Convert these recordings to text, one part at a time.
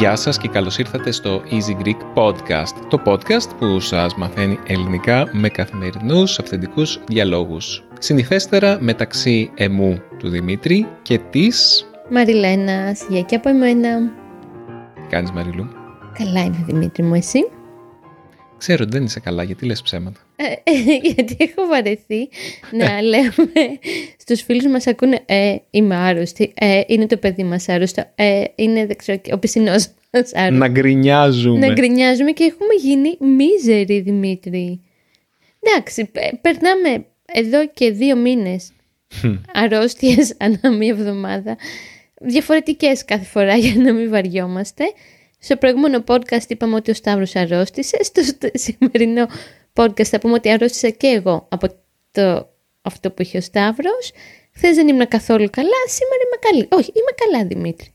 Γεια σας και καλώς ήρθατε στο Easy Greek Podcast, το podcast που σας μαθαίνει ελληνικά με καθημερινούς αυθεντικούς διαλόγους. Συνηθέστερα μεταξύ εμού του Δημήτρη και της... Μαριλένας, γεια και από εμένα. Τι κάνεις Μαριλού; Καλά είμαι Δημήτρη μου, εσύ; Ξέρω ότι δεν είσαι καλά, γιατί λες ψέματα; Ε, γιατί έχω βαρεθεί να λέμε στους φίλους μας ακούνε ε, είμαι άρρωστη, ε, είναι το παιδί μας άρρωστο, ε, είναι δεν ξέρω, ο πισινός μας άρρωστος. Να γκρινιάζουμε. Να γκρινιάζουμε και έχουμε γίνει μίζεροι Δημήτρη. Εντάξει, πε- περνάμε εδώ και δύο μήνες αρρώστιες ανά μία εβδομάδα, διαφορετικές κάθε φορά για να μην βαριόμαστε. Στο προηγούμενο podcast είπαμε ότι ο Σταύρος αρρώστησε, στο st- σημερινό podcast θα πούμε ότι αρρώστησα και εγώ από το, αυτό που είχε ο Σταύρος. Χθες δεν ήμουν καθόλου καλά, σήμερα είμαι καλή. Όχι, είμαι καλά Δημήτρη.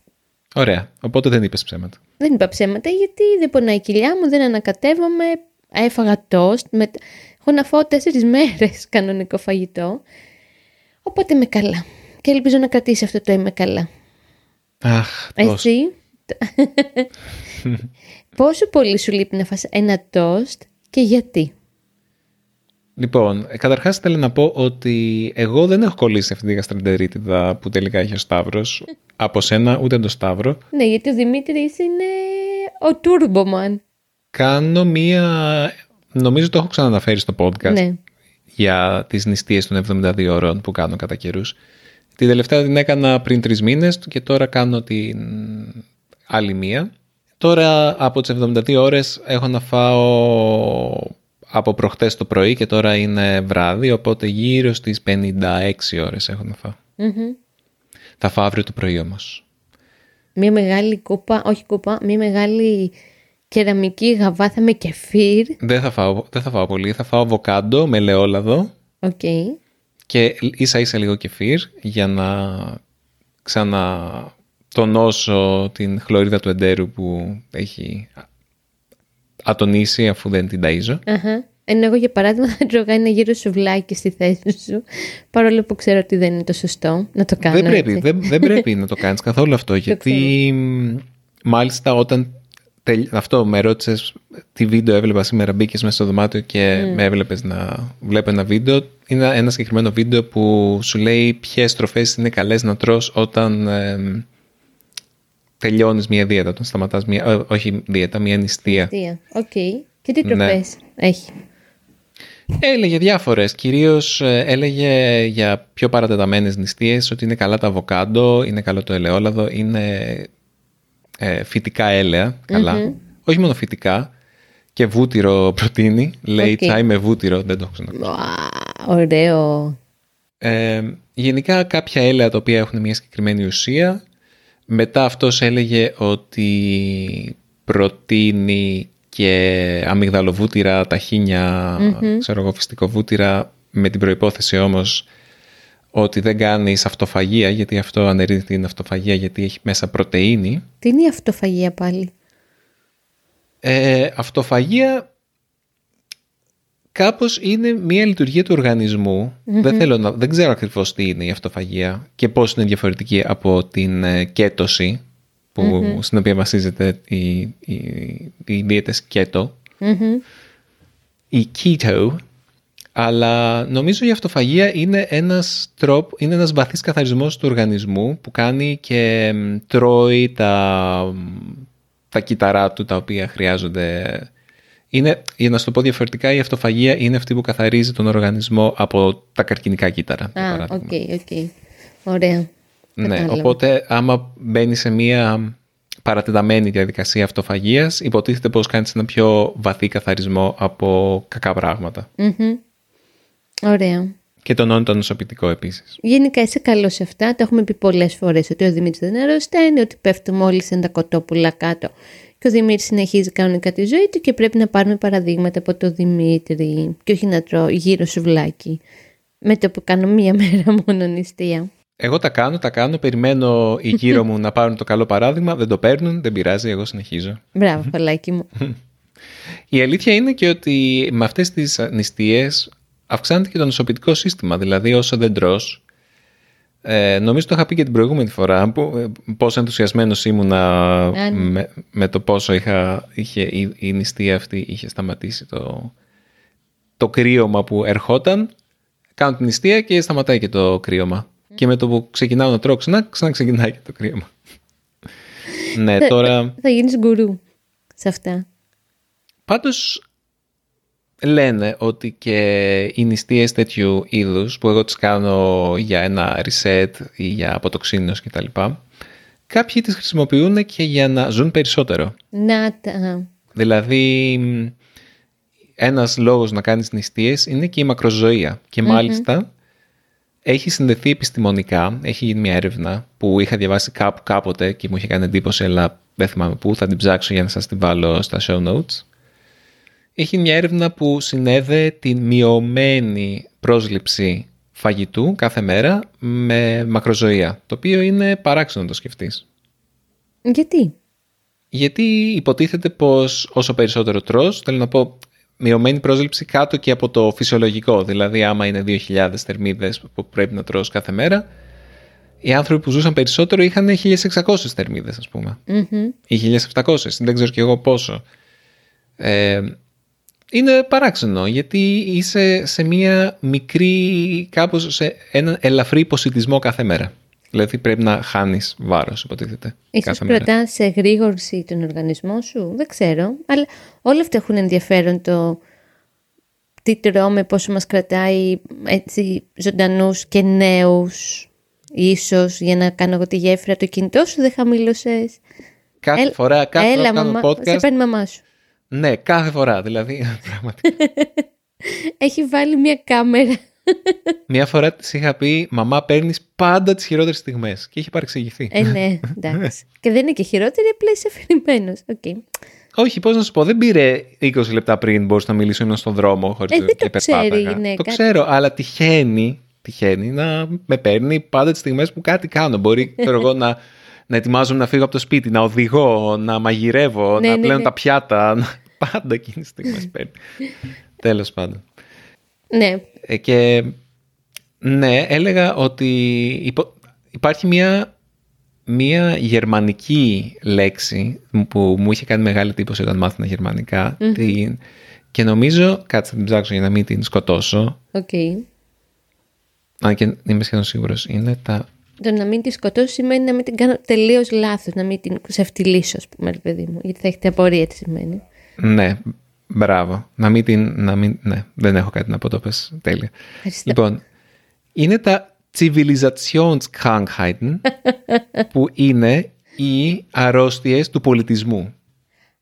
Ωραία, οπότε δεν είπες ψέματα. Δεν είπα ψέματα γιατί δεν πονάει η κοιλιά μου, δεν ανακατεύομαι, έφαγα τόστ, με... έχω να φάω τέσσερις μέρες κανονικό φαγητό, οπότε είμαι καλά. Και ελπίζω να κρατήσει αυτό το είμαι καλά. Αχ, τόσο. Εσύ, πόσο πολύ σου λείπει να φας ένα τόστ και γιατί; Λοιπόν, ε, καταρχάς θέλω να πω ότι εγώ δεν έχω κολλήσει αυτή τη γαστρεντερίτιδα που τελικά έχει ο Σταύρος. Από σένα ούτε τον Σταύρο. Ναι, γιατί ο Δημήτρης είναι ο Τούρμπομαν. Κάνω μία... Νομίζω το έχω ξαναναφέρει στο podcast Ναι. για τις νηστείες των 72 ώρων που κάνω κατά καιρούς. Την τελευταία την έκανα πριν τρεις μήνες και τώρα κάνω την άλλη μία. Τώρα από τις 72 ώρες έχω να φάω από προχτές το πρωί και τώρα είναι βράδυ, οπότε γύρω στις 56 ώρες έχω να φάω. Μμμ. Θα φάω αύριο το πρωί όμως. Μία μεγάλη κούπα, όχι κούπα, μία μεγάλη κεραμική γαβάθα με κεφίρ. Δεν θα φάω, δεν θα φάω πολύ, θα φάω αβοκάντο με ελαιόλαδο Οκ. Και ίσα ίσα λίγο κεφίρ για να ξανατονώσω την χλωρίδα του εντέρου που έχει ατονίσει αφού δεν την ταΐζω. Αχα. Ενώ εγώ για παράδειγμα θα τρώγα ένα γύρο σουβλάκι στη θέση σου, παρόλο που ξέρω ότι δεν είναι το σωστό να το κάνω. δεν, πρέπει, έτσι. δεν, δεν πρέπει να το κάνεις καθόλου αυτό γιατί μ, μάλιστα όταν τελ- αυτό με ρώτησες τι βίντεο έβλεπα σήμερα μπήκες μέσα στο δωμάτιο και με έβλεπες να βλέπω ένα βίντεο είναι ένα συγκεκριμένο βίντεο που σου λέει ποιες τροφές είναι καλές να τρως όταν εμ, τελειώνεις μια δίαιτα όταν σταματάς μια, ε, όχι δίαιτα, μια νηστεία Νηστεία. Οκ. Και τι Ναι. τροφές έχει; Έλεγε διάφορες, κυρίως ε, έλεγε για πιο παρατεταμένες νηστείες ότι είναι καλά το αβοκάντο, είναι καλό το ελαιόλαδο, είναι ε, φυτικά έλαια, καλά. Όχι μόνο φυτικά, και βούτυρο προτείνει, λέει Οκ. τσάι με βούτυρο, δεν το έχω ξανακούσει. Ουα, ωραίο. Ε, γενικά κάποια έλαια τα οποία έχουν μια συγκεκριμένη ουσία. Μετά αυτός έλεγε ότι προτείνει και αμυγδαλοβούτυρα, ταχίνια, ξέρω εγώ, φυστικοβούτυρα, με την προϋπόθεση όμως ότι δεν κάνεις αυτοφαγία, γιατί αυτό αναιρεί την αυτοφαγία, γιατί έχει μέσα πρωτεΐνη. Τι είναι η αυτοφαγία πάλι; Ε, αυτοφαγία κάπως είναι μια λειτουργία του οργανισμου Δεν, θέλω να, δεν ξέρω ακριβώς τι είναι η αυτοφαγία και πώς είναι διαφορετική από την ε, κέτωση που, στην οποία βασίζεται η, η, οι δίαιτες κέτο Μμμ. η keto αλλά νομίζω η αυτοφαγία είναι ένας τρόπο, είναι ένας βαθύς καθαρισμός του οργανισμού που κάνει και μ, τρώει τα, μ, τα κύτταρά του τα οποία χρειάζονται. Είναι, για να σου το πω διαφορετικά, η αυτοφαγία είναι αυτή που καθαρίζει τον οργανισμό από τα καρκινικά κύτταρα. για Α, παράδειγμα. οκ, οκ. Ωραία. Ναι, Κατάλαβα. οπότε άμα μπαίνει σε μία παρατεταμένη διαδικασία αυτοφαγίας, υποτίθεται πως κάνεις ένα πιο βαθύ καθαρισμό από κακά πράγματα. Μμμ. Ωραία. Και τονώνει το ανοσοποιητικό επίσης. Γενικά είσαι καλός σε αυτά. Το έχουμε πει πολλές φορές ότι ο Δημήτρης δεν αρρωσταίνει, ότι πέφτουμε όλοι σαν τα κοτόπουλα κάτω. Και ο Δημήτρης συνεχίζει κανονικά τη ζωή του και πρέπει να πάρουμε παραδείγματα από το Δημήτρη. Και όχι να τρώω γύρο σουβλάκι. Με το που κάνω μία μέρα μόνο νηστεία. Εγώ τα κάνω, τα κάνω, περιμένω οι γύρω μου να πάρουν το καλό παράδειγμα, δεν το παίρνουν, δεν πειράζει, εγώ συνεχίζω. Μπράβο, φαλάκι μου. Η αλήθεια είναι και ότι με αυτές τις νηστείες αυξάνεται και το νοσοποιητικό σύστημα, δηλαδή όσο δεν τρως, ε, νομίζω το είχα πει και την προηγούμενη φορά που, πόσο ενθουσιασμένος ήμουνα ναι. με, με το πόσο είχα, είχε, η, η νηστεία αυτή είχε σταματήσει το, το κρύωμα που ερχόταν. Κάνω την νηστεία και σταματάει και το κρύωμα. Και με το που ξεκινάω να τρώω ξανά, ξαναξεκινάει και το κρύωμα. ναι, τώρα... Θα γίνεις γκουρού σε αυτά. Πάντως λένε ότι και οι νηστείες τέτοιου είδους που εγώ τις κάνω για ένα reset ή για αποτοξίνος κτλ. Κάποιοι τις χρησιμοποιούν και για να ζουν περισσότερο. Να τα... Δηλαδή ένας λόγος να κάνεις νηστείες είναι και η μακροζωία. Και μάλιστα έχει συνδεθεί επιστημονικά, έχει γίνει μια έρευνα που είχα διαβάσει κάπου κάποτε και μου είχε κάνει εντύπωση αλλά δεν θυμάμαι πού, θα την ψάξω για να σας την βάλω στα show notes έχει μια έρευνα που συνέδε την μειωμένη πρόσληψη φαγητού κάθε μέρα με μακροζωία, το οποίο είναι παράξενο να το σκεφτείς. Γιατί; Γιατί υποτίθεται πως όσο περισσότερο τρως, θέλω να πω μειωμένη πρόσληψη κάτω και από το φυσιολογικό, δηλαδή άμα είναι 2.000 θερμίδες που πρέπει να τρως κάθε μέρα, οι άνθρωποι που ζούσαν περισσότερο είχαν 1.600 θερμίδες ας πούμε, ή 1.700, δεν ξέρω και εγώ πόσο. Ε, είναι παράξενο γιατί είσαι σε μια μικρή, κάπως σε έναν ελαφρύ υποσυτισμό κάθε μέρα. Δηλαδή πρέπει να χάνεις βάρος υποτίθεται. Ίσως κρατάς σε γρήγορση τον οργανισμό σου, δεν ξέρω. Αλλά όλα αυτά έχουν ενδιαφέρον το τι τρώμε, πόσο μας κρατάει έτσι ζωντανούς και νέους. Ίσως για να κάνω εγώ τη γέφυρα το κινητό σου δεν χαμήλωσες. Κάθε φορά, κάθε Έλα, φορά μαμά, podcast. σε παίρνει μαμά σου. Ναι, κάθε φορά. Δηλαδή, πραγματικά. Έχει βάλει μια κάμερα. Μια φορά της είχα πει: Μαμά, παίρνεις πάντα τις χειρότερες στιγμές. Και είχε παρεξηγηθεί. Ε, ναι, εντάξει. και δεν είναι και χειρότερη, απλά είσαι αφηρημένος. Okay. Όχι, πώς να σου πω, δεν πήρε 20 λεπτά πριν μπορούσα να μιλήσω, ήμουν στον δρόμο χωρίς ε, δεν το ξέρει η γυναίκα. Το ξέρω, αλλά τυχαίνει, τυχαίνει να με παίρνει πάντα τις στιγμές που κάτι κάνω. Μπορεί, ξέρω εγώ, να, να ετοιμάζομαι να φύγω από το σπίτι, να οδηγώ, να μαγειρεύω, Ναι, να ναι, πλένω ναι. τα πιάτα. πάντα εκείνη τη στιγμή παίρνει. Τέλος πάντων. Ναι, Ε, και ναι, έλεγα ότι υπο- υπάρχει μια, μια γερμανική λέξη που μου είχε κάνει μεγάλη εντύπωση όταν μάθαινα γερμανικά την, και νομίζω, κάτσε να την ψάξω για να μην την σκοτώσω, οκ. αν και είμαι σχεδόν σίγουρος, είναι τα... Το να μην τη σκοτώσω σημαίνει να μην την κάνω τελείως λάθος, να μην την ξεφτιλίσω, ας πούμε, ρε παιδί μου. Γιατί θα έχετε απορία τι σημαίνει. Ναι, μπράβο. Να μην την... Να μην, ναι, δεν έχω κάτι να πω, το πες τέλεια. Ευχαριστώ. Λοιπόν, είναι τα Zivilisationskrankheiten που είναι οι αρρώστιες του πολιτισμού.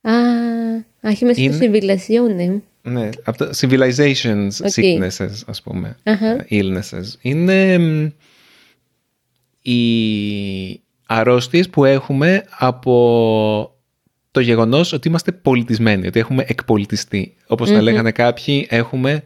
Α, α, έχει μέσα Είναι- στο Zivilisation, ναι. Ναι, από τα civilizations Οκ. sicknesses, ας πούμε, Αχα. ε, illnesses. Είναι μ, οι αρρώστιες που έχουμε από το γεγονός ότι είμαστε πολιτισμένοι, ότι έχουμε εκπολιτιστεί. Όπως θα λέγανε κάποιοι, έχουμε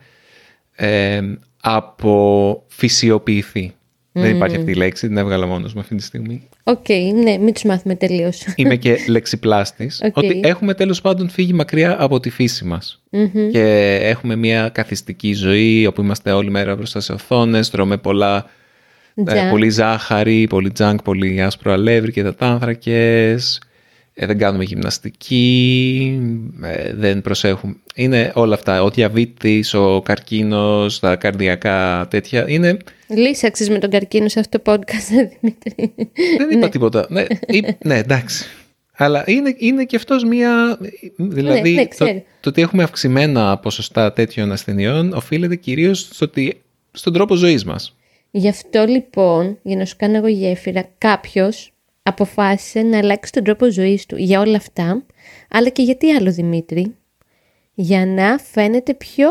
ε, αποφυσιοποιηθεί. Δεν υπάρχει αυτή η λέξη, την έβγαλα μόνος μου αυτή τη στιγμή. Οκ, ναι, μην τους μάθουμε τελείως. Είμαι και λεξιπλάστης. Οκ. Ότι έχουμε τέλος πάντων φύγει μακριά από τη φύση μας. Και έχουμε μια καθιστική ζωή όπου είμαστε όλη μέρα μπροστά σε οθόνες, τρώμε πολλά, ε, Junk. πολύ ζάχαρη, πολύ junk, πολύ άσπρο αλεύρι και υδατάνθρακες. Ε, δεν κάνουμε γυμναστική, ε, δεν προσέχουμε. Είναι όλα αυτά. Ο διαβήτης, ο καρκίνος, τα καρδιακά τέτοια. Είναι Λύσαξε με τον καρκίνο σε αυτό το podcast, Δημήτρη. Δεν είπα τίποτα. Ναι, ή- ναι, εντάξει. Αλλά είναι, είναι και αυτός μία... Δηλαδή, ναι, το, ξέρω. το ότι έχουμε αυξημένα ποσοστά τέτοιων ασθενειών οφείλεται κυρίως στο ότι, στον τρόπο ζωής μας. Γι' αυτό λοιπόν, για να σου κάνω εγώ γέφυρα, κάποιος αποφάσισε να αλλάξει τον τρόπο ζωής του για όλα αυτά, αλλά και γιατί άλλο Δημήτρη, για να φαίνεται πιο.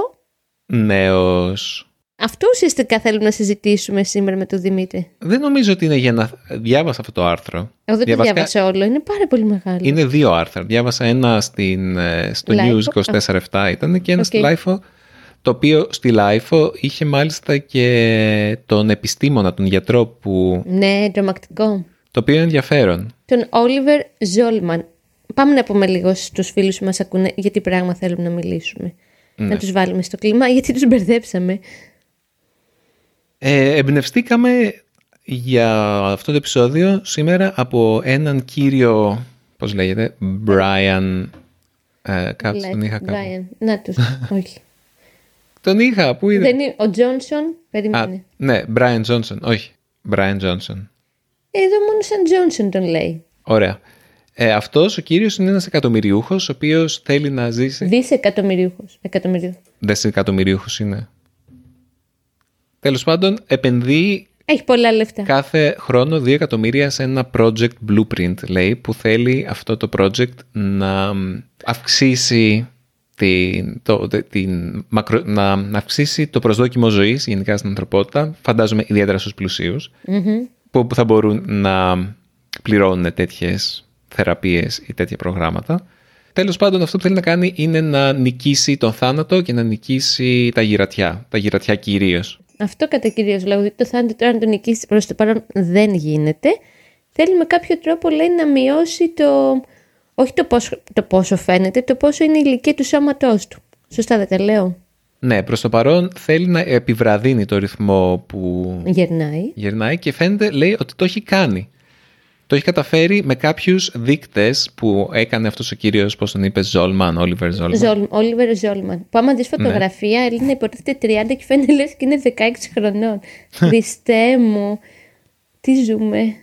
Νέος... Αυτό ουσιαστικά θέλουμε να συζητήσουμε σήμερα με τον Δημήτρη. Δεν νομίζω ότι είναι για να... Διάβασα αυτό το άρθρο. Εγώ δεν το Διαβασικά- διάβασα όλο, είναι πάρα πολύ μεγάλο. Είναι δύο άρθρα. Διάβασα ένα στην, ε, στο Lifo. News 24-7 ήταν και ένα στη Οκ. Lifeo, Το οποίο στη Lifo είχε μάλιστα και τον επιστήμονα, τον γιατρό που... Ναι, τρομακτικό. Το οποίο είναι ενδιαφέρον. Τον Όλιβερ Ζόλμαν. Πάμε να πούμε λίγο στους φίλους που μας ακούνε γιατί πράγμα θέλουμε να μιλήσουμε. Ναι. Να τους βάλουμε στο κλίμα γιατί τους μπερδέψαμε. Ε, εμπνευστήκαμε για αυτό το επεισόδιο σήμερα από έναν κύριο, πώς λέγεται, Brian... Ε, κάτσε, τον είχα κάπου. Brian. Να τους. Όχι. Τον είχα, πού είδε. Δεν είναι ο Τζόνσον. Α, Περίμενε. ναι, Brian Johnson, όχι. Brian Johnson. Εδώ μόνο σαν Τζόνσον τον λέει. Ωραία. Ε, αυτός ο κύριος είναι ένας εκατομμυριούχος, ο οποίος θέλει να ζήσει... Δισεκατομμυρίουχος. Εκατομμυρίουχος. Δισεκατομμυριούχος είναι. Τέλος πάντων, επενδύει Έχει πολλά λεφτά. κάθε χρόνο 2 εκατομμύρια σε ένα project blueprint, λέει, που θέλει αυτό το project να αυξήσει την, το, τε- την, μακρο- να αυξήσει το προσδόκιμο ζωής γενικά στην ανθρωπότητα, φαντάζομαι ιδιαίτερα στους πλουσίους, που, που θα μπορούν να πληρώνουν τέτοιες θεραπείες ή τέτοια προγράμματα. Τέλος πάντων αυτό που θέλει να κάνει είναι να νικήσει τον θάνατο και να νικήσει τα γυρατιά, τα γυρατιά κυρίως. Αυτό κατά κυρίως λόγο. Δηλαδή το θάνατο τώρα να τον νικήσει προς το παρόν δεν γίνεται. Θέλει με κάποιο τρόπο λέει να μειώσει το. Όχι το πόσο, το πόσο φαίνεται, το πόσο είναι η ηλικία του σώματός του. Σωστά δεν τα λέω. Ναι, προς το παρόν θέλει να επιβραδύνει το ρυθμό που Γερνάει. γερνάει και φαίνεται, λέει, ότι το έχει κάνει. Το έχει καταφέρει με κάποιους δείκτες που έκανε αυτός ο κύριος, πώς τον είπε, Ζόλμαν, Όλιβερ Ζόλμαν. Ζόλμ, Όλιβερ Ζόλμαν. Που άμα δεις φωτογραφία, η Έλληνα υποτίθεται 30 και φαίνεται λες και είναι 16 χρονών. Χριστέ μου. Τι ζούμε.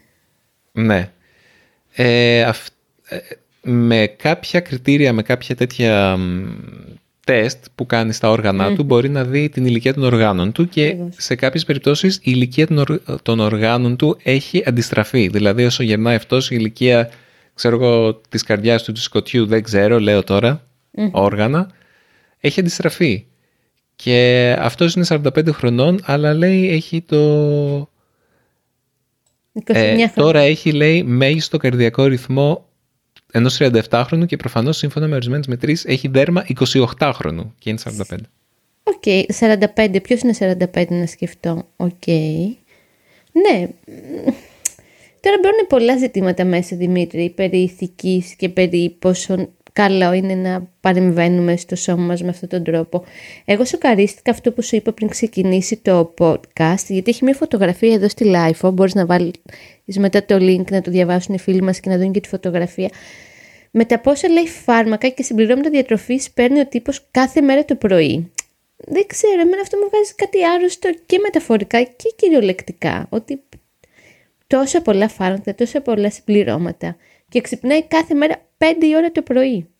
Ναι. Ε, αυ- ε, με κάποια κριτήρια, με κάποια τέτοια μ, τεστ που κάνεις στα όργανα του, μπορεί να δει την ηλικία των οργάνων του και Ακριβώς. σε κάποιες περιπτώσεις η ηλικία των, ορ- των οργάνων του έχει αντιστραφεί. Δηλαδή όσο γερνάει αυτός η ηλικία, ξέρω εγώ, της καρδιάς του, του σκοτιού, δεν ξέρω, λέω τώρα, όργανα, έχει αντιστραφεί. Και αυτός είναι 45 χρονών, αλλά λέει έχει το 29 ε, χρόνια. τώρα έχει, λέει, μέγιστο καρδιακό ρυθμό ενός 37χρονου και προφανώς σύμφωνα με ορισμένες μετρήσεις έχει δέρμα 28χρονου και είναι 45. Οκ, 45. Ποιος είναι 45 να σκεφτώ; Οκ. Ναι. μ, Τώρα μπαίνουν πολλά ζητήματα μέσα, Δημήτρη, περί ηθικής και περί πόσο καλό είναι να παρεμβαίνουμε στο σώμα μας με αυτόν τον τρόπο. Εγώ σοκαρίστηκα αυτό που σου είπα πριν ξεκινήσει το podcast, γιατί έχει μια φωτογραφία εδώ στη Lifeo, μπορείς να βάλεις μετά το link να το διαβάσουν οι φίλοι μας και να δουν και τη φωτογραφία. Με τα πόσα λέει φάρμακα και συμπληρώματα διατροφής παίρνει ο τύπος κάθε μέρα το πρωί. Δεν ξέρω, εμένα αυτό μου βγάζει κάτι άρρωστο και μεταφορικά και κυριολεκτικά. Ότι τόσα πολλά φάρμακα, τόσα πολλά συμπληρώματα και ξυπνάει κάθε μέρα 5 η ώρα το πρωί.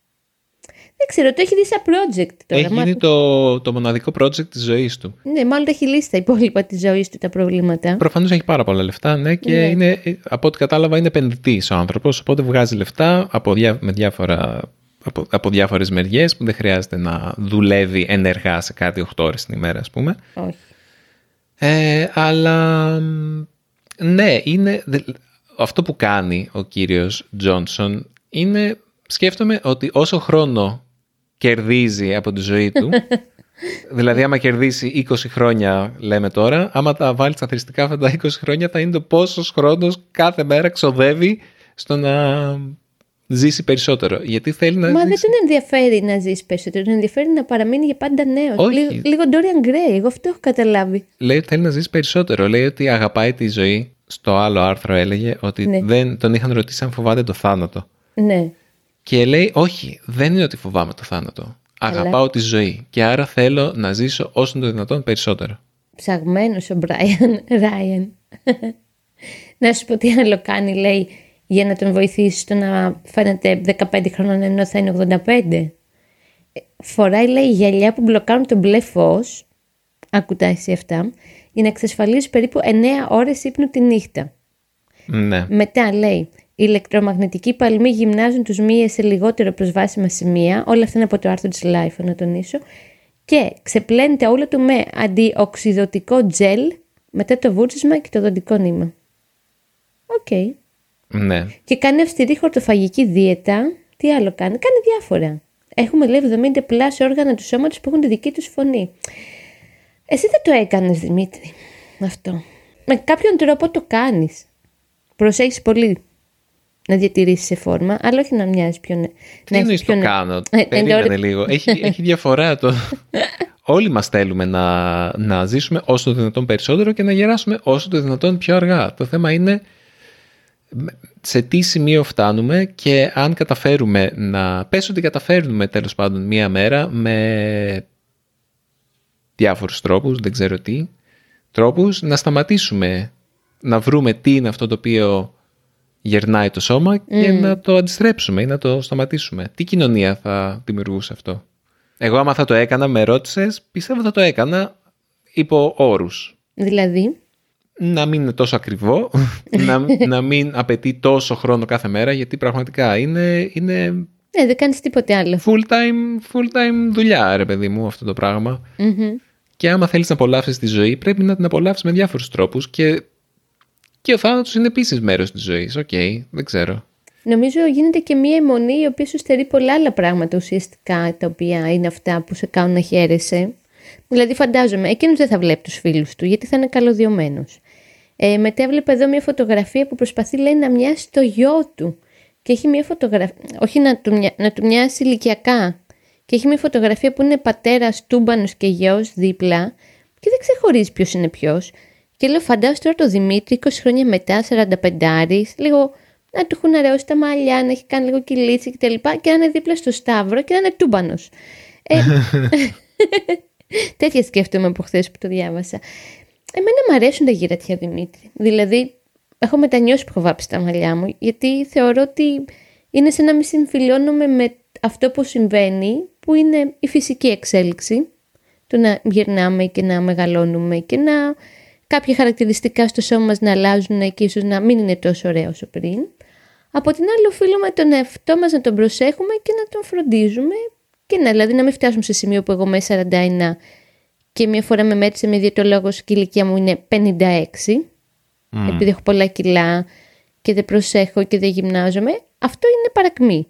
Δεν ξέρω, το έχει δει σαν project τώρα. Έχει Μα- γίνει το, το μοναδικό project της ζωής του. Ναι, μάλλον τα έχει λύσει τα υπόλοιπα της ζωής του τα προβλήματα. Προφανώς έχει πάρα πολλά λεφτά, ναι, και Ναι. είναι, ε, από ό,τι κατάλαβα είναι επενδυτής ο άνθρωπος, οπότε βγάζει λεφτά από, διά, με διάφορα, από, από διάφορες μεριές που δεν χρειάζεται να δουλεύει ενεργά σε κάτι 8 ώρες την ημέρα, ας πούμε. Όχι. Ε, αλλά μ, ναι, είναι, δε- αυτό που κάνει ο κύριος Τζόνσον είναι, σκέφτομαι ότι όσο χρόνο κερδίζει από τη ζωή του, δηλαδή άμα κερδίσει 20 χρόνια λέμε τώρα, άμα τα βάλει στα θρηστικά αυτά τα 20 χρόνια θα είναι το πόσος χρόνος κάθε μέρα ξοδεύει στο να ζήσει περισσότερο. Γιατί θέλει να Μα δεν ζήσει... τον ενδιαφέρει να ζήσει περισσότερο, τον ενδιαφέρει να παραμείνει για πάντα νέος. Όχι. Λίγο, λίγο Dorian Gray, εγώ αυτό έχω καταλάβει. λέει ότι θέλει να ζήσει περισσότερο. Λέει ότι αγαπάει τη ζωή. Στο άλλο άρθρο έλεγε ότι Ναι. δεν τον είχαν ρωτήσει αν φοβάται το θάνατο. Ναι. Και λέει, όχι, δεν είναι ότι φοβάμαι το θάνατο. Αγαπάω τη ζωή και άρα θέλω να ζήσω όσο το δυνατόν περισσότερο. Ψαγμένος ο Μπράιαν Ράιεν. να σου πω τι άλλο κάνει, λέει, για να τον βοηθήσει στο να φαίνεται 15 χρόνων ενώ θα είναι 85. Ε, Φοράει, λέει, γυαλιά που μπλοκάρουν το μπλε φως, άκου τα εσύ αυτά, για να εξασφαλίζει περίπου 9 ώρες ύπνου τη νύχτα. Ναι. Μετά λέει, οι ηλεκτρομαγνητικοί παλμοί γυμνάζουν τους μύες σε λιγότερο προσβάσιμα σημεία, όλα αυτά είναι από το άρθρο της Lifo, να τονίσω, και ξεπλένεται όλο του με αντιοξυδοτικό τζελ μετά το βούρτσισμα και το οδοντικό νήμα. Οκ. Ναι. Και κάνει αυστηρή χορτοφαγική δίαιτα. Τι άλλο κάνει, κάνει διάφορα. έχουμε λέει 70 πλάς όργανα του σώματος που έχουν τη δική τους φωνή. Εσύ δεν το έκανες Δημήτρη αυτό. Με κάποιον τρόπο το κάνεις. Προσέχεις πολύ να διατηρήσεις σε φόρμα, αλλά όχι να μοιάζει πιο νε... Τι εννοείς το κάνω, ε, περίμενε λίγο. Έχει, έχει διαφορά το... Όλοι μας θέλουμε να, να ζήσουμε όσο το δυνατόν περισσότερο και να γεράσουμε όσο το δυνατόν πιο αργά. Το θέμα είναι σε τι σημείο φτάνουμε και αν καταφέρουμε να... Πες ότι καταφέρνουμε τέλος πάντων μία μέρα με διάφορους τρόπους, δεν ξέρω τι, τρόπους να σταματήσουμε να βρούμε τι είναι αυτό το οποίο γερνάει το σώμα και να το αντιστρέψουμε ή να το σταματήσουμε. Τι κοινωνία θα δημιουργούσε αυτό; Εγώ άμα θα το έκανα, με ρώτησες, πιστεύω θα το έκανα υπό όρους. Δηλαδή; Να μην είναι τόσο ακριβό, να, να μην απαιτεί τόσο χρόνο κάθε μέρα, γιατί πραγματικά είναι... είναι ναι, δεν κάνεις τίποτε άλλο. Full time, full time δουλειά, ρε παιδί μου, αυτό το πράγμα Και άμα θέλεις να απολαύσεις τη ζωή, πρέπει να την απολαύσεις με διάφορους τρόπους και και ο θάνατος είναι επίσης μέρος της ζωής. Οκ, okay, δεν ξέρω. Νομίζω γίνεται και μία εμμονή η οποία σου στερεί πολλά άλλα πράγματα ουσιαστικά τα οποία είναι αυτά που σε κάνουν να χαίρεσαι. Δηλαδή, φαντάζομαι, εκείνος δεν θα βλέπει τους φίλους του γιατί θα είναι καλωδιωμένος. Ε, μετά έβλεπα εδώ μια φωτογραφία που προσπαθεί λέει, να μοιάσει το γιο του. Και έχει μια φωτογραφία, όχι να του, να του μοιάσει ηλικιακά. Και έχει μια φωτογραφία που είναι πατέρας, τούμπανος και γιος δίπλα. Και δεν ξεχωρίζει ποιος είναι ποιος. Και λέω, φαντάζομαι τώρα το Δημήτρη 20 χρόνια μετά, 45 λίγο να του έχουν αραιώσει τα μαλλιά, να έχει κάνει λίγο κυλίτσι κτλ. Και, και να είναι δίπλα στο Σταύρο και να είναι τούμπανος. Ε, τέτοια σκέφτομαι από χθες που το διάβασα. Εμένα μου αρέσουν τα γυρατιά Δημήτρη. Δηλαδή, έχω μετανιώσει που έχω βάψει τα μαλλιά μου, γιατί θεωρώ ότι είναι σαν να μην συμφιλιώνομαι με αυτό που συμβαίνει, που είναι η φυσική εξέλιξη. Το να γυρνάμε και να μεγαλώνουμε και να κάποια χαρακτηριστικά στο σώμα μας να αλλάζουν και ίσως να μην είναι τόσο ωραία όσο πριν. Από την άλλη οφείλουμε τον εαυτό μας να τον προσέχουμε και να τον φροντίζουμε και να, δηλαδή να μην φτάσουμε σε σημείο που εγώ είμαι 41 και μια φορά με μέτρησε με διαιτολόγος και η ηλικία μου είναι 56 mm. επειδή έχω πολλά κιλά και δεν προσέχω και δεν γυμνάζομαι. Αυτό είναι παρακμή.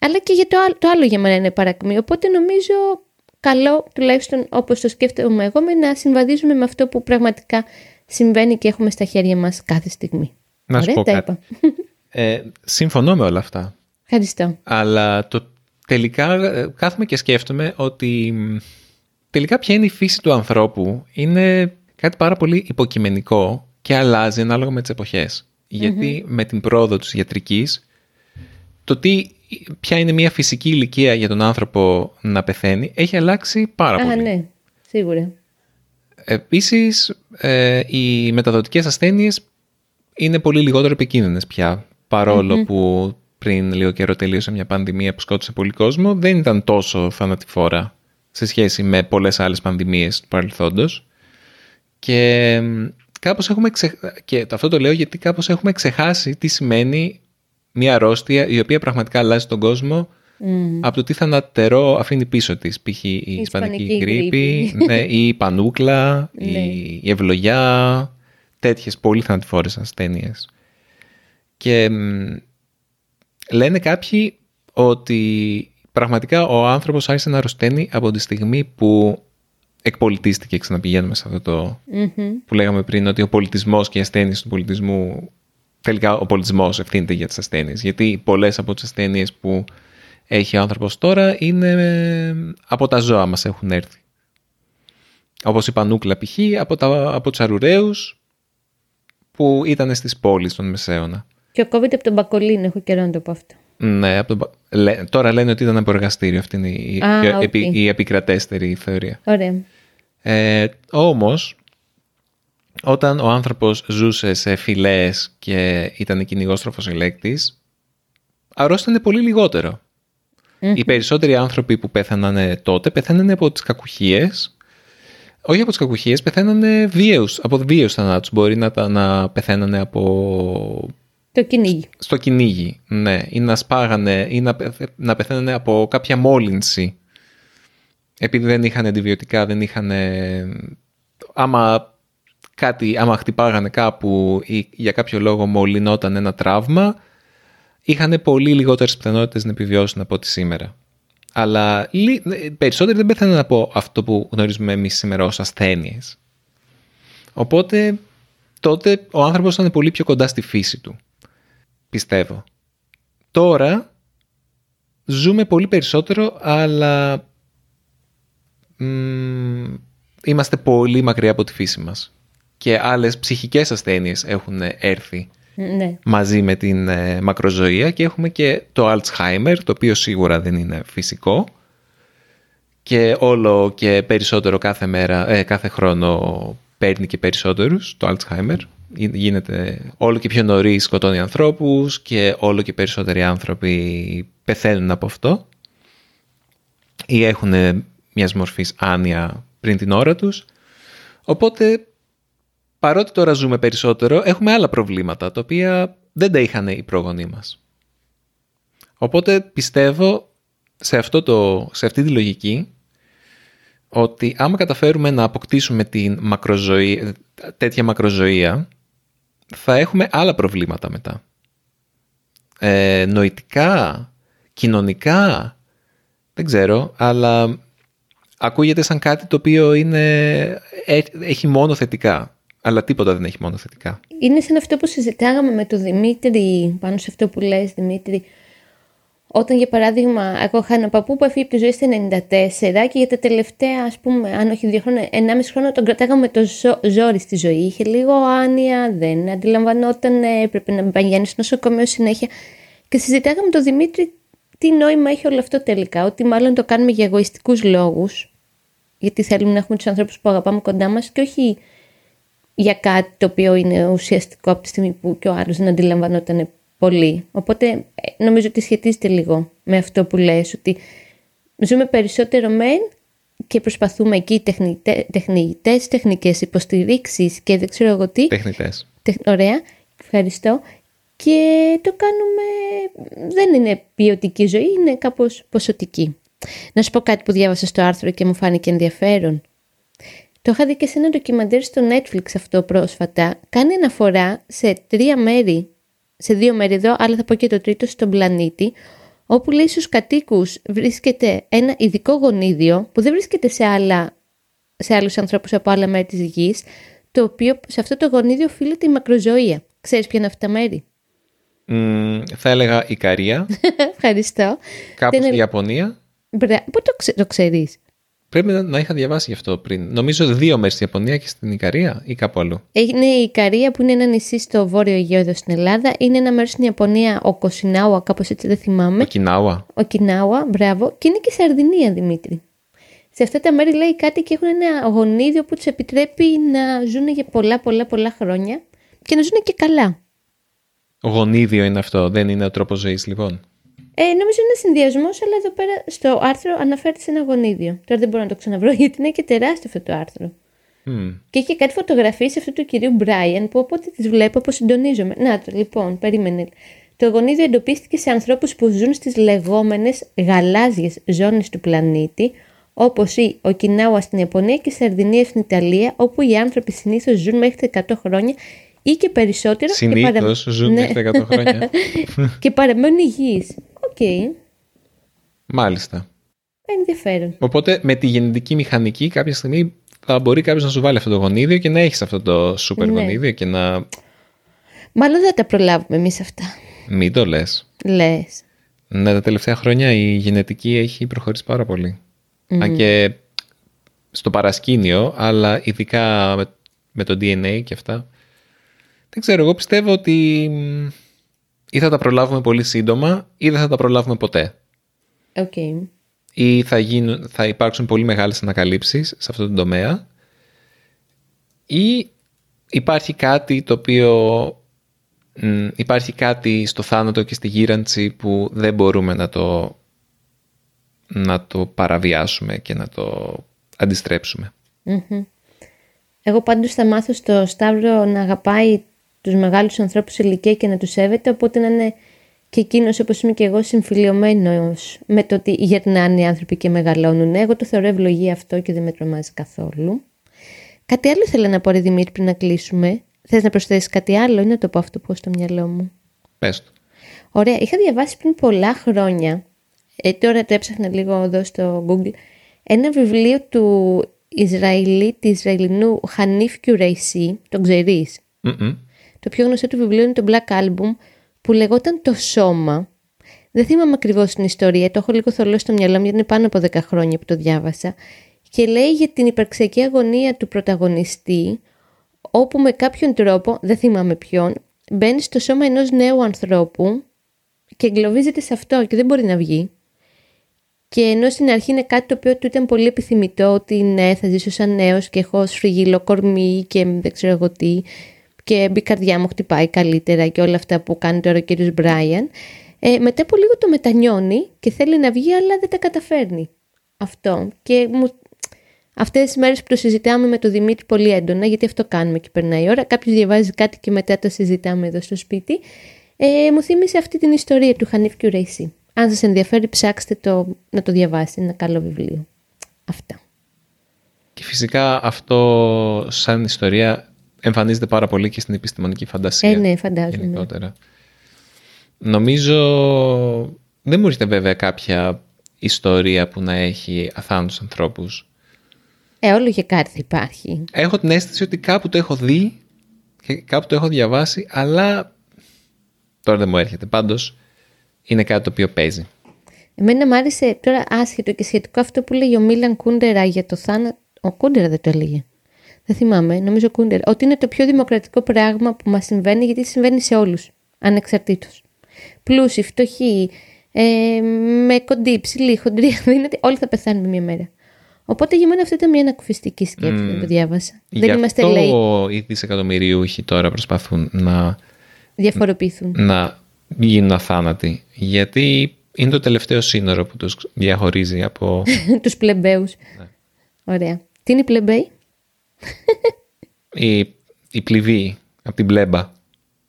Αλλά και για το άλλο, το άλλο για μένα είναι παρακμή. Οπότε νομίζω καλό, τουλάχιστον όπως το σκέφτομαι εγώ, με να συμβαδίζουμε με αυτό που πραγματικά συμβαίνει και έχουμε στα χέρια μας κάθε στιγμή. Να σου πω κάτι. Ε, συμφωνώ με όλα αυτά. Ευχαριστώ. Αλλά το, τελικά ε, κάθομαι και σκέφτομαι ότι τελικά ποια είναι η φύση του ανθρώπου είναι κάτι πάρα πολύ υποκειμενικό και αλλάζει ανάλογα με τις εποχές. Γιατί με την πρόοδο της ιατρικής το τι ποια είναι μια φυσική ηλικία για τον άνθρωπο να πεθαίνει έχει αλλάξει πάρα Α, πολύ. ναι, σίγουρα. Επίσης, ε, οι μεταδοτικές ασθένειες είναι πολύ λιγότερο επικίνδυνες πια, που πριν λίγο καιρό τελείωσε μια πανδημία που σκότωσε πολύ κόσμο, δεν ήταν τόσο θανατηφόρα σε σχέση με πολλές άλλες πανδημίες του παρελθόντος. Και κάπως έχουμε και αυτό το λέω γιατί κάπως έχουμε ξεχάσει τι σημαίνει μια αρρώστια η οποία πραγματικά αλλάζει τον κόσμο από το τι θανατερό αφήνει πίσω της. Π.χ. η, η Ισπανική γρήπη, ναι, η πανούκλα, η, ναι. η ευλογιά, τέτοιες πολύ θανατηφόρες ασθένειες. Και λένε κάποιοι ότι πραγματικά ο άνθρωπος άρχισε να αρρωσταίνει από τη στιγμή που εκπολιτίστηκε, ξαναπηγαίνουμε σε αυτό το που λέγαμε πριν, ότι ο πολιτισμός και οι ασθένειες του πολιτισμού τελικά ο πολιτισμός ευθύνεται για τις ασθένειες. Γιατί πολλές από τις ασθένειες που έχει ο άνθρωπος τώρα είναι από τα ζώα μας έχουν έρθει. Όπως η πανούκλα π.χ. από, τα, από τους αρουραίους που ήταν στις πόλεις των Μεσαίωνα. Και ο COVID από τον Μπακολίνο, έχω καιρό να το πω αυτό. Ναι, από τον... τώρα λένε ότι ήταν από εργαστήριο. Αυτή είναι η, η, επι... η επικρατέστερη θεωρία. Ωραία. Ε, όμως, όταν ο άνθρωπος ζούσε σε φυλές και ήταν κυνηγόστροφος ελέκτης, αρρώστανε πολύ Οι περισσότεροι άνθρωποι που πέθαναν τότε πέθανανε από τις κακουχίες. Όχι από τις κακουχίες, πεθαίνανε βίαιους, από βίαιους θανάτους. Μπορεί να, να πεθαίνανε από... Το κυνήγι. Στο κυνήγι, ναι. Ή να σπάγανε, ή να, να πεθαίνανε από κάποια μόλυνση. Επειδή δεν είχαν αντιβιωτικά, δεν είχαν... Άμα κάτι, άμα χτυπάγανε κάπου ή για κάποιο λόγο μολυνόταν ένα τραύμα, είχαν πολύ λιγότερες πιθανότητες να επιβιώσουν από ό,τι σήμερα. Αλλά περισσότεροι δεν πέθαναν από αυτό που γνωρίζουμε εμείς σήμερα ως ασθένειες. Οπότε τότε ο άνθρωπος ήταν πολύ πιο κοντά στη φύση του. Πιστεύω. Τώρα ζούμε πολύ περισσότερο, αλλά είμαστε πολύ μακριά από τη φύση μας. Και άλλες ψυχικές ασθένειες έχουν έρθει ναι. μαζί με την ε, μακροζωία και έχουμε και το Alzheimer, το οποίο σίγουρα δεν είναι φυσικό και όλο και περισσότερο κάθε, μέρα, ε, κάθε χρόνο παίρνει και περισσότερους το Alzheimer. Γίνεται όλο και πιο νωρίς σκοτώνει ανθρώπους και όλο και περισσότεροι άνθρωποι πεθαίνουν από αυτό ή έχουν μιας μορφής άνοια πριν την ώρα τους. Οπότε παρότι τώρα ζούμε περισσότερο, έχουμε άλλα προβλήματα, τα οποία δεν τα είχαν οι πρόγονοί μας. Οπότε πιστεύω σε, αυτό το, σε αυτή τη λογική ότι άμα καταφέρουμε να αποκτήσουμε την μακροζωή, τέτοια μακροζωία, θα έχουμε άλλα προβλήματα μετά. Ε, νοητικά, κοινωνικά, δεν ξέρω, αλλά ακούγεται σαν κάτι το οποίο είναι, ε, έχει μόνο θετικά αλλά τίποτα δεν έχει μόνο θετικά. Είναι σαν αυτό που συζητάγαμε με τον Δημήτρη, πάνω σε αυτό που λες Δημήτρη, όταν για παράδειγμα, εγώ είχα ένα παππού που έφυγε από τη ζωή στα 94 και για τα τελευταία, ας πούμε, αν όχι δύο χρόνια, ενάμιση χρόνο τον κρατάγαμε το ζω, ζόρι στη ζωή. Είχε λίγο άνοια, δεν αντιλαμβανόταν, έπρεπε να πηγαίνει στο νοσοκομείο συνέχεια. Και συζητάγαμε με τον Δημήτρη τι νόημα έχει όλο αυτό τελικά. Ότι μάλλον το κάνουμε για εγωιστικούς λόγους, γιατί θέλουμε να έχουμε τους ανθρώπους που αγαπάμε κοντά μας και όχι για κάτι το οποίο είναι ουσιαστικό από τη στιγμή που και ο άλλος δεν αντιλαμβανόταν πολύ. Οπότε ε, νομίζω ότι σχετίζεται λίγο με αυτό που λες, ότι ζούμε περισσότερο μεν και προσπαθούμε εκεί τεχνητέ, τεχνητές, τεχνικές υποστηρίξεις και δεν ξέρω εγώ τι. Τεχνητές. ωραία, ευχαριστώ. Και το κάνουμε, δεν είναι ποιοτική ζωή, είναι κάπως ποσοτική. Να σου πω κάτι που διάβασα στο άρθρο και μου φάνηκε ενδιαφέρον. Το είχα δει και σε ένα ντοκιμαντέρ στο Netflix αυτό πρόσφατα. Κάνει αναφορά σε τρία μέρη, σε δύο μέρη εδώ, αλλά θα πω και το τρίτο στον πλανήτη, όπου λέει στους κατοίκους βρίσκεται ένα ειδικό γονίδιο που δεν βρίσκεται σε, άλλα, σε άλλους ανθρώπους από άλλα μέρη της γης, το οποίο σε αυτό το γονίδιο οφείλεται η μακροζωία. Ξέρεις ποια είναι αυτά τα μέρη; Mm, θα έλεγα Ικαρία. Ευχαριστώ. Κάπου στη Ιαπωνία. Μπρα... Πού το, ξε... το ξέρεις; Πρέπει να είχα διαβάσει γι' αυτό πριν. Νομίζω δύο μέρες στην Ιαπωνία και στην Ικαρία ή κάπου αλλού. Είναι η Ικαρία που είναι ένα νησί στο βόρειο Αιγαίο εδώ στην Ελλάδα. Είναι ένα μέρος στην Ιαπωνία, ο Κοσινάουα, κάπως έτσι δεν θυμάμαι. Ο Κινάουα. Ο Κινάουα, μπράβο. Και είναι και η Σαρδινία, Δημήτρη. Σε αυτά τα μέρη λέει κάτι και έχουν ένα γονίδιο που τους επιτρέπει να ζουν για πολλά πολλά πολλά χρόνια και να ζουν και καλά. Γονίδιο είναι αυτό, δεν είναι ο τρόπος ζωής λοιπόν. Ε, νομίζω είναι συνδυασμός, αλλά εδώ πέρα στο άρθρο αναφέρεται σε ένα γονίδιο. Τώρα δεν μπορώ να το ξαναβρω γιατί είναι και τεράστιο αυτό το άρθρο. Mm. Και είχε κάτι φωτογραφίες αυτού του κυρίου Μπράιαν που όποτε τις βλέπω αποσυντονίζομαι. Να το, λοιπόν, περίμενε. Το γονίδιο εντοπίστηκε σε ανθρώπους που ζουν στις λεγόμενες γαλάζιες ζώνες του πλανήτη, όπως η Οκινάουα στην Ιαπωνία και η Σαρδινία στην Ιταλία, όπου οι άνθρωποι συνήθως ζουν μέχρι 100 χρόνια ή και περισσότερο. Συνήθως και παρα... ζουν ναι. μέχρι 100 χρόνια. και παραμένουν υγιείς. Οκ. Okay. Μάλιστα. Ενδιαφέρον. Οπότε με τη γενετική μηχανική κάποια στιγμή θα μπορεί κάποιος να σου βάλει αυτό το γονίδιο και να έχεις αυτό το σούπερ ναι. γονίδιο και να. Μάλλον δεν θα προλάβουμε εμείς αυτά. Μην το λες. Λες. Ναι, τα τελευταία χρόνια η γενετική έχει προχωρήσει πάρα πολύ. Mm. Αν και στο παρασκήνιο, αλλά ειδικά με, με το DNA και αυτά. Δεν ξέρω, εγώ πιστεύω ότι ή θα τα προλάβουμε πολύ σύντομα ή δεν θα τα προλάβουμε ποτέ. Okay. Ή θα, γίνουν, θα υπάρξουν πολύ μεγάλες ανακαλύψεις σε αυτό το τομέα ή υπάρχει κάτι το οποίο υπάρχει κάτι στο θάνατο και στη γύρανση που δεν μπορούμε να το, να το παραβιάσουμε και να το αντιστρεψουμε Εγώ πάντως θα μάθω στο Σταύρο να αγαπάει τους μεγάλους ανθρώπους σε ηλικία και να τους σέβεται, οπότε να είναι και εκείνος όπως είμαι και εγώ συμφιλειωμένος με το ότι γερνάνε οι άνθρωποι και μεγαλώνουν. Εγώ το θεωρώ ευλογία αυτό και δεν με τρομάζει καθόλου. Κάτι άλλο ήθελα να πω ρε Δημήτρη πριν να κλείσουμε. Θες να προσθέσεις κάτι άλλο ή να το πω αυτό που έχω στο μυαλό μου; Πες το. Ωραία. Είχα διαβάσει πριν πολλά χρόνια ε, τώρα το έψαχνα λίγο εδώ στο Google, ένα βιβλίο του Ισραηλί, του Ισραηλινού Χανίφ Κιουρέισι, τον ξερεις Το πιο γνωστό του βιβλίο είναι το Black Album, που λεγόταν Το Σώμα. Δεν θυμάμαι ακριβώς την ιστορία, το έχω λίγο θολό στο μυαλό μου γιατί είναι πάνω από 10 χρόνια που το διάβασα. Και λέει για την υπαρξιακή αγωνία του πρωταγωνιστή, όπου με κάποιον τρόπο, δεν θυμάμαι ποιον, μπαίνει στο σώμα ενός νέου ανθρώπου και εγκλωβίζεται σε αυτό και δεν μπορεί να βγει. Και ενώ στην αρχή είναι κάτι το οποίο του ήταν πολύ επιθυμητό, ότι ναι, θα ζήσω σαν νέος και έχω σφριγγυλό κορμί και δεν ξέρω εγώ τι, και η καρδιά μου χτυπάει καλύτερα και όλα αυτά που κάνει τώρα ο κύριος Μπράιαν, ε, μετά από λίγο το μετανιώνει και θέλει να βγει, αλλά δεν τα καταφέρνει. Αυτό. Και μου... Αυτές τις μέρες που το συζητάμε με τον Δημήτρη πολύ έντονα, γιατί αυτό κάνουμε και περνάει η ώρα. Κάποιος διαβάζει κάτι και μετά το συζητάμε εδώ στο σπίτι. Ε, μου θύμισε αυτή την ιστορία του Χανίφ Κιουρέισι. Αν σας ενδιαφέρει ψάξτε το να το διαβάσετε, είναι ένα καλό βιβλίο. Αυτά. Και φυσικά αυτό σαν ιστορία εμφανίζεται πάρα πολύ και στην επιστημονική φαντασία. Ε, ναι, φαντάζομαι. Γενικότερα. Νομίζω δεν μου έρχεται βέβαια κάποια ιστορία που να έχει αθάνατους ανθρώπους. Ε, όλο και κάτι υπάρχει. Έχω την αίσθηση ότι κάπου το έχω δει και κάπου το έχω διαβάσει, αλλά τώρα δεν μου έρχεται. Πάντως, είναι κάτι το οποίο παίζει. Εμένα μου άρεσε τώρα άσχετο και σχετικό αυτό που λέει ο Μίλαν Κούντερα για το θάνατο. Ο Κούντερα δεν το έλεγε. Δεν θυμάμαι, νομίζω Κούντερα. Ότι είναι το πιο δημοκρατικό πράγμα που μας συμβαίνει, γιατί συμβαίνει σε όλους. Ανεξαρτήτως. Πλούσιοι, φτωχοί, ε, με κοντή, ψηλή, χοντρή, αδύνατη, όλοι θα πεθάνουμε μια μέρα. Οπότε για μένα αυτό ήταν μια ανακουφιστική σκέψη mm. που το διάβασα. Γι δεν είμαστε λέει. Οι δισεκατομμυρίουχοι τώρα προσπαθούν να. Διαφοροποιηθούν. Να γίνουν αθάνατοι. Γιατί είναι το τελευταίο σύνορο που τους διαχωρίζει από... τους πλεμπέους. Ναι. Ωραία. Τι είναι η πλεμπέη; Η, η πληβή από την πλέμπα.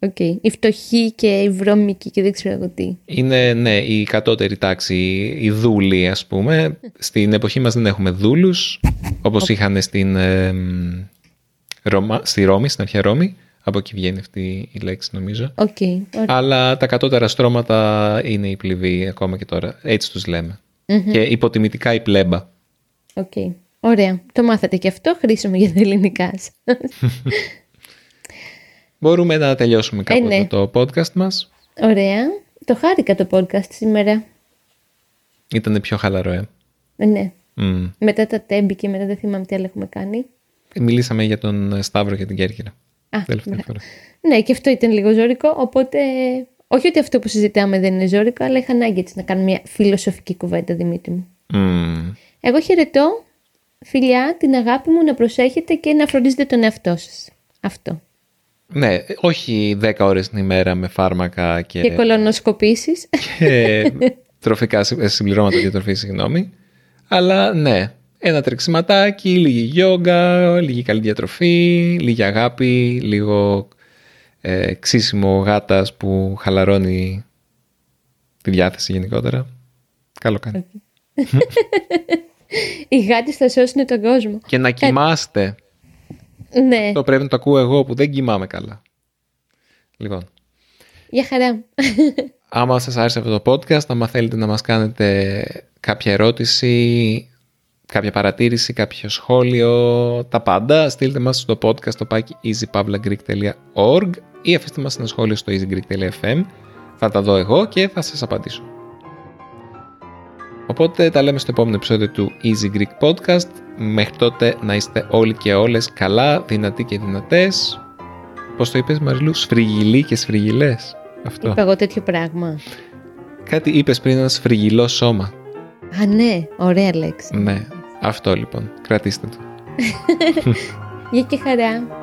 Okay. Η φτωχή και η βρώμικη και δεν ξέρω εγώ τι. Είναι, ναι, η κατώτερη τάξη, η δούλη ας πούμε. Στην εποχή μας δεν έχουμε δούλους, όπως είχαν στην, ε, Ρώμα, στη Ρώμη, στην αρχαία Ρώμη. Από εκεί βγαίνει αυτή η λέξη νομίζω. Okay, Αλλά τα κατώτερα στρώματα είναι η πληβή ακόμα και τώρα. Έτσι τους λεμε Και υποτιμητικά η πλέμπα. Οκ. Okay. Ωραία. Το μάθατε και αυτό. Χρήσιμο για τα ελληνικά Μπορούμε να τελειώσουμε κάπου ε, ναι. το podcast μας. Ωραία. Το χάρηκα το podcast σήμερα. Ήταν πιο χαλαρό, ε. ε ναι. Μετά τα Τέμπη και μετά δεν θυμάμαι τι άλλο έχουμε κάνει. Μιλήσαμε για τον Σταύρο και την Κέρκυρα. Α, ναι, και αυτό ήταν λίγο ζώρικο, οπότε όχι ότι αυτό που συζητάμε δεν είναι ζώρικο, αλλά είχα ανάγκη να κάνω μια φιλοσοφική κουβέντα, Δημήτρη μου. Mm. Εγώ χαιρετώ, φιλιά, την αγάπη μου να προσέχετε και να φροντίζετε τον εαυτό σας. Αυτό. Ναι, όχι 10 ώρες την ημέρα με φάρμακα και... Και κολονοσκοπήσεις. Και τροφικά συμπληρώματα διατροφή, συγγνώμη. Αλλά ναι, ένα τρεξιματάκι, λίγη γιόγκα, λίγη καλή διατροφή, λίγη αγάπη, λίγο ε, ξύσιμο γάτας που χαλαρώνει τη διάθεση γενικότερα. Καλό κάνει. Οι γάτες θα σώσουν τον κόσμο. Και να κοιμάστε. Ναι. Το πρέπει να το ακούω εγώ που δεν κοιμάμαι καλά. Λοιπόν. Για χαρά. Άμα σας άρεσε αυτό το podcast, άμα θέλετε να μας κάνετε κάποια ερώτηση, κάποια παρατήρηση, κάποιο σχόλιο, τα πάντα, στείλτε μας στο podcast στο πάκι easypavlagreek.org ή αφήστε μας ένα σχόλιο στο easygreek.fm. Θα τα δω εγώ και θα σας απαντήσω. Οπότε τα λέμε στο επόμενο επεισόδιο του Easy Greek Podcast. Μέχρι τότε να είστε όλοι και όλες καλά, δυνατοί και δυνατές. Πώς το είπες Μαριλού, σφριγγυλοί και σφριγγυλές. Αυτό. Είπα εγώ τέτοιο πράγμα. Κάτι είπες πριν ένα σφριγγυλό σώμα. Α, ναι, ωραία λέξη. Ναι, αυτό λοιπόν. Κρατήστε το. Γεια και χαρά.